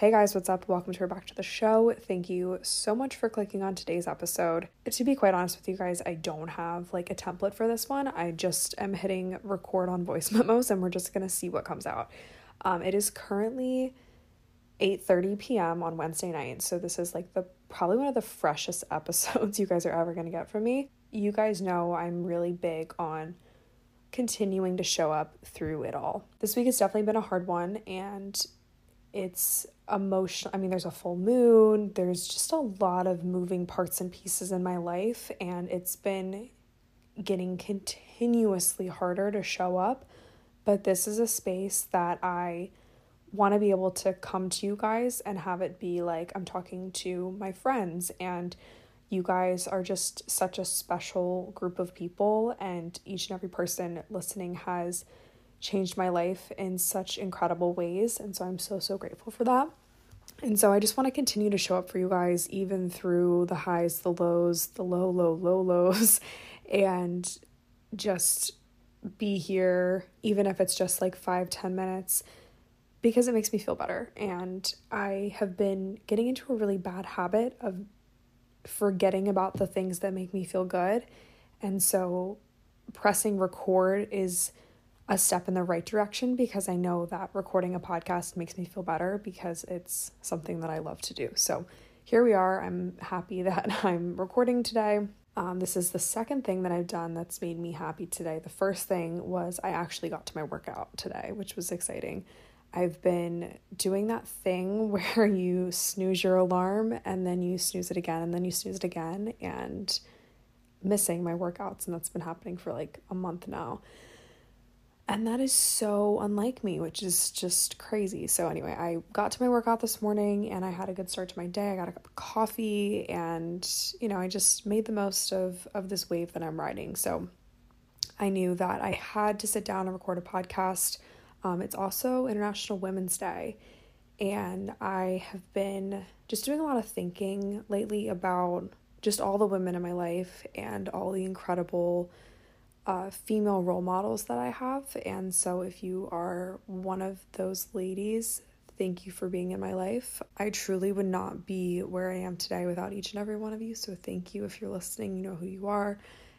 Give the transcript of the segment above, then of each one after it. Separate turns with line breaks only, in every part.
Hey guys, what's up? Welcome to her Back to the Show. Thank you so much for clicking on today's episode. To be quite honest with you guys, I don't have like a template for this one. I just am hitting record on voice memos and we're just gonna see what comes out. Um, it is currently 8:30 p.m. on Wednesday night, so this is like the probably one of the freshest episodes you guys are ever gonna get from me. You guys know I'm really big on continuing to show up through it all. This week has definitely been a hard one and it's emotional. I mean, there's a full moon, there's just a lot of moving parts and pieces in my life, and it's been getting continuously harder to show up. But this is a space that I want to be able to come to you guys and have it be like I'm talking to my friends and you guys are just such a special group of people and each and every person listening has changed my life in such incredible ways. And so I'm so, so grateful for that. And so I just want to continue to show up for you guys, even through the highs, the lows, the low, low, low lows, and just be here, even if it's just like five, ten minutes, because it makes me feel better. And I have been getting into a really bad habit of forgetting about the things that make me feel good. And so pressing record is a step in the right direction because I know that recording a podcast makes me feel better because it's something that I love to do. So here we are. I'm happy that I'm recording today. Um, this is the second thing that I've done that's made me happy today. The first thing was I actually got to my workout today, which was exciting. I've been doing that thing where you snooze your alarm and then you snooze it again and then you snooze it again and missing my workouts. And that's been happening for like a month now. And that is so unlike me, which is just crazy. So, anyway, I got to my workout this morning and I had a good start to my day. I got a cup of coffee and, you know, I just made the most of, of this wave that I'm riding. So, I knew that I had to sit down and record a podcast. Um, it's also International Women's Day. And I have been just doing a lot of thinking lately about just all the women in my life and all the incredible uh, female role models that I have. And so, if you are one of those ladies, thank you for being in my life. I truly would not be where I am today without each and every one of you. So, thank you. If you're listening, you know who you are.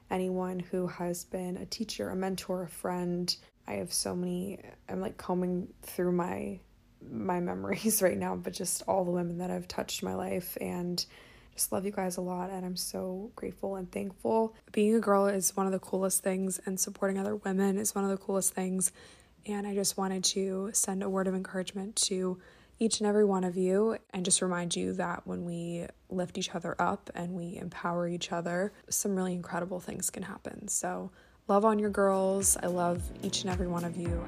Anyone who has been a teacher, a mentor, a friend. I have so many, I'm like combing through my my memories right now, but just all the women that have touched my life and just love you guys a lot and I'm so grateful and thankful. Being a girl is one of the coolest things and supporting other women is one of the coolest things. And I just wanted to send a word of encouragement to each and every one of you and just remind you that when we lift each other up and we empower each other, some really incredible things can happen. So, love on your girls. I love each and every one of you.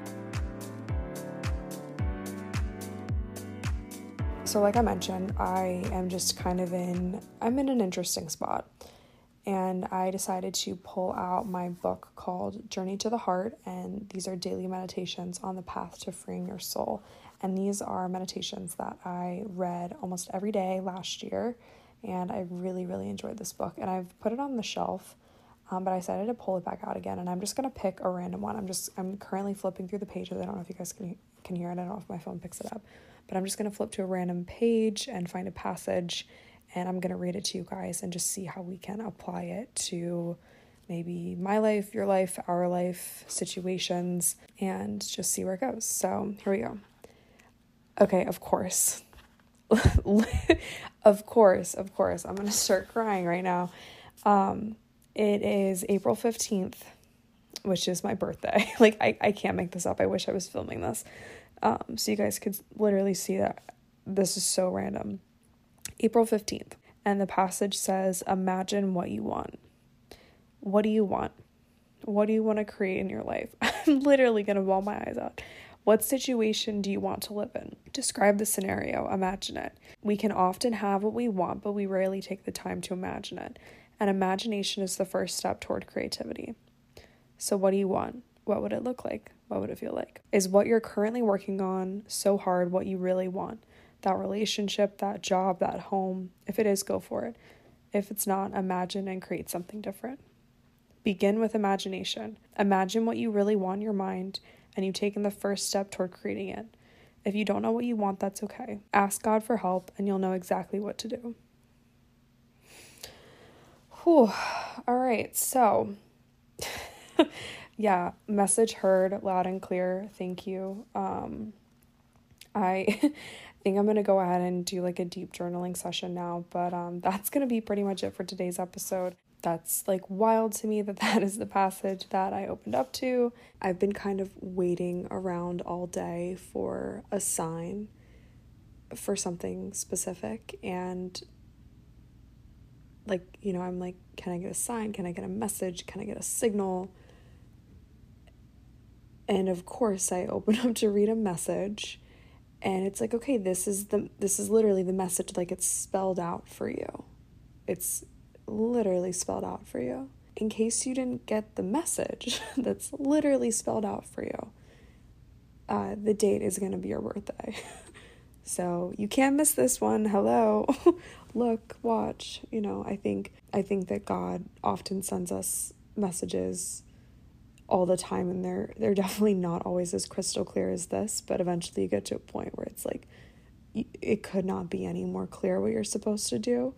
So, like I mentioned, I am just kind of in, I'm in an interesting spot. And I decided to pull out my book called Journey to the Heart. And these are daily meditations on the path to freeing your soul. And these are meditations that I read almost every day last year. And I really, really enjoyed this book. And I've put it on the shelf. Um, but I decided to pull it back out again, and I'm just gonna pick a random one. I'm just I'm currently flipping through the pages. I don't know if you guys can can hear it. I don't know if my phone picks it up, but I'm just to flip to a random page and find a passage and I'm to read it to you guys and just see how we can apply it to maybe my life, your life, our life, situations, and just see where it goes. So here we go. Okay, of course. of course, of course. I'm to start crying right now. Um, it is April 15th, which is my birthday. like, I, I can't make this up. I wish I was filming this. Um, so you guys could literally see that this is so random. April 15th, and the passage says, Imagine what you want. What do you want? What do you want to create in your life? I'm literally going to bawl my eyes out. What situation do you want to live in? Describe the scenario, imagine it. We can often have what we want, but we rarely take the time to imagine it. And imagination is the first step toward creativity. So, what do you want? What would it look like? what would it feel like? Is what you're currently working on so hard what you really want? That relationship, that job, that home. If it is, go for it. If it's not, imagine and create something different. Begin with imagination. Imagine what you really want in your mind, and you've taken the first step toward creating it. If you don't know what you want, that's okay. Ask God for help and you'll know exactly what to do. Whew. All right, so yeah, message heard loud and clear. Thank you. Um I think I'm going to go ahead and do like a deep journaling session now, but um that's going to be pretty much it for today's episode that's like wild to me that that is the passage that I opened up to. I've been kind of waiting around all day for a sign for something specific and like, you know, I'm like, can I get a sign? Can I get a message? Can I get a signal? And of course, I open up to read a message and it's like, okay, this is the this is literally the message like it's spelled out for you. It's literally spelled out for you. In case you didn't get the message that's literally spelled out for you, uh, the date is going to be your birthday. so you can't miss this one. Hello. Look, watch. You know, I think I think that God often sends us messages all the time and they're they're definitely not always as crystal clear as this, but eventually you get to a point where it's like it could not be any more clear what you're supposed to do.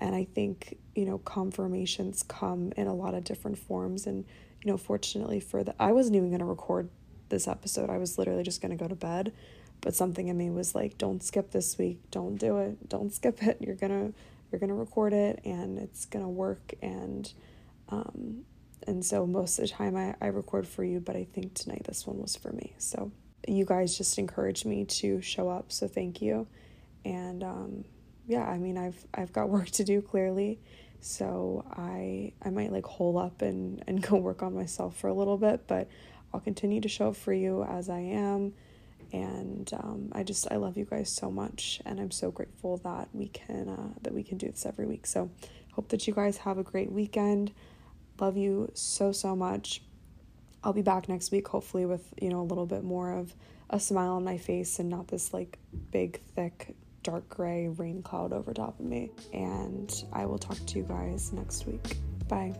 And I think, you know, confirmations come in a lot of different forms. And, you know, fortunately for the, I wasn't even going to record this episode. I was literally just going to go to bed. But something in me was like, don't skip this week. Don't do it. Don't skip it. You're to, you're to record it and it's to work. And, um, and so most of the time I, I record for you, but I think tonight this one was for me. So you guys just encouraged me to show up. So thank you. And, um, yeah, I mean, I've I've got work to do clearly, so I I might like hole up and and go work on myself for a little bit, but I'll continue to show up for you as I am, and um, I just I love you guys so much, and I'm so grateful that we can uh, that we can do this every week. So hope that you guys have a great weekend. Love you so so much. I'll be back next week, hopefully with you know a little bit more of a smile on my face and not this like big thick dark gray rain cloud over top of me. And I will talk to you guys next week. Bye.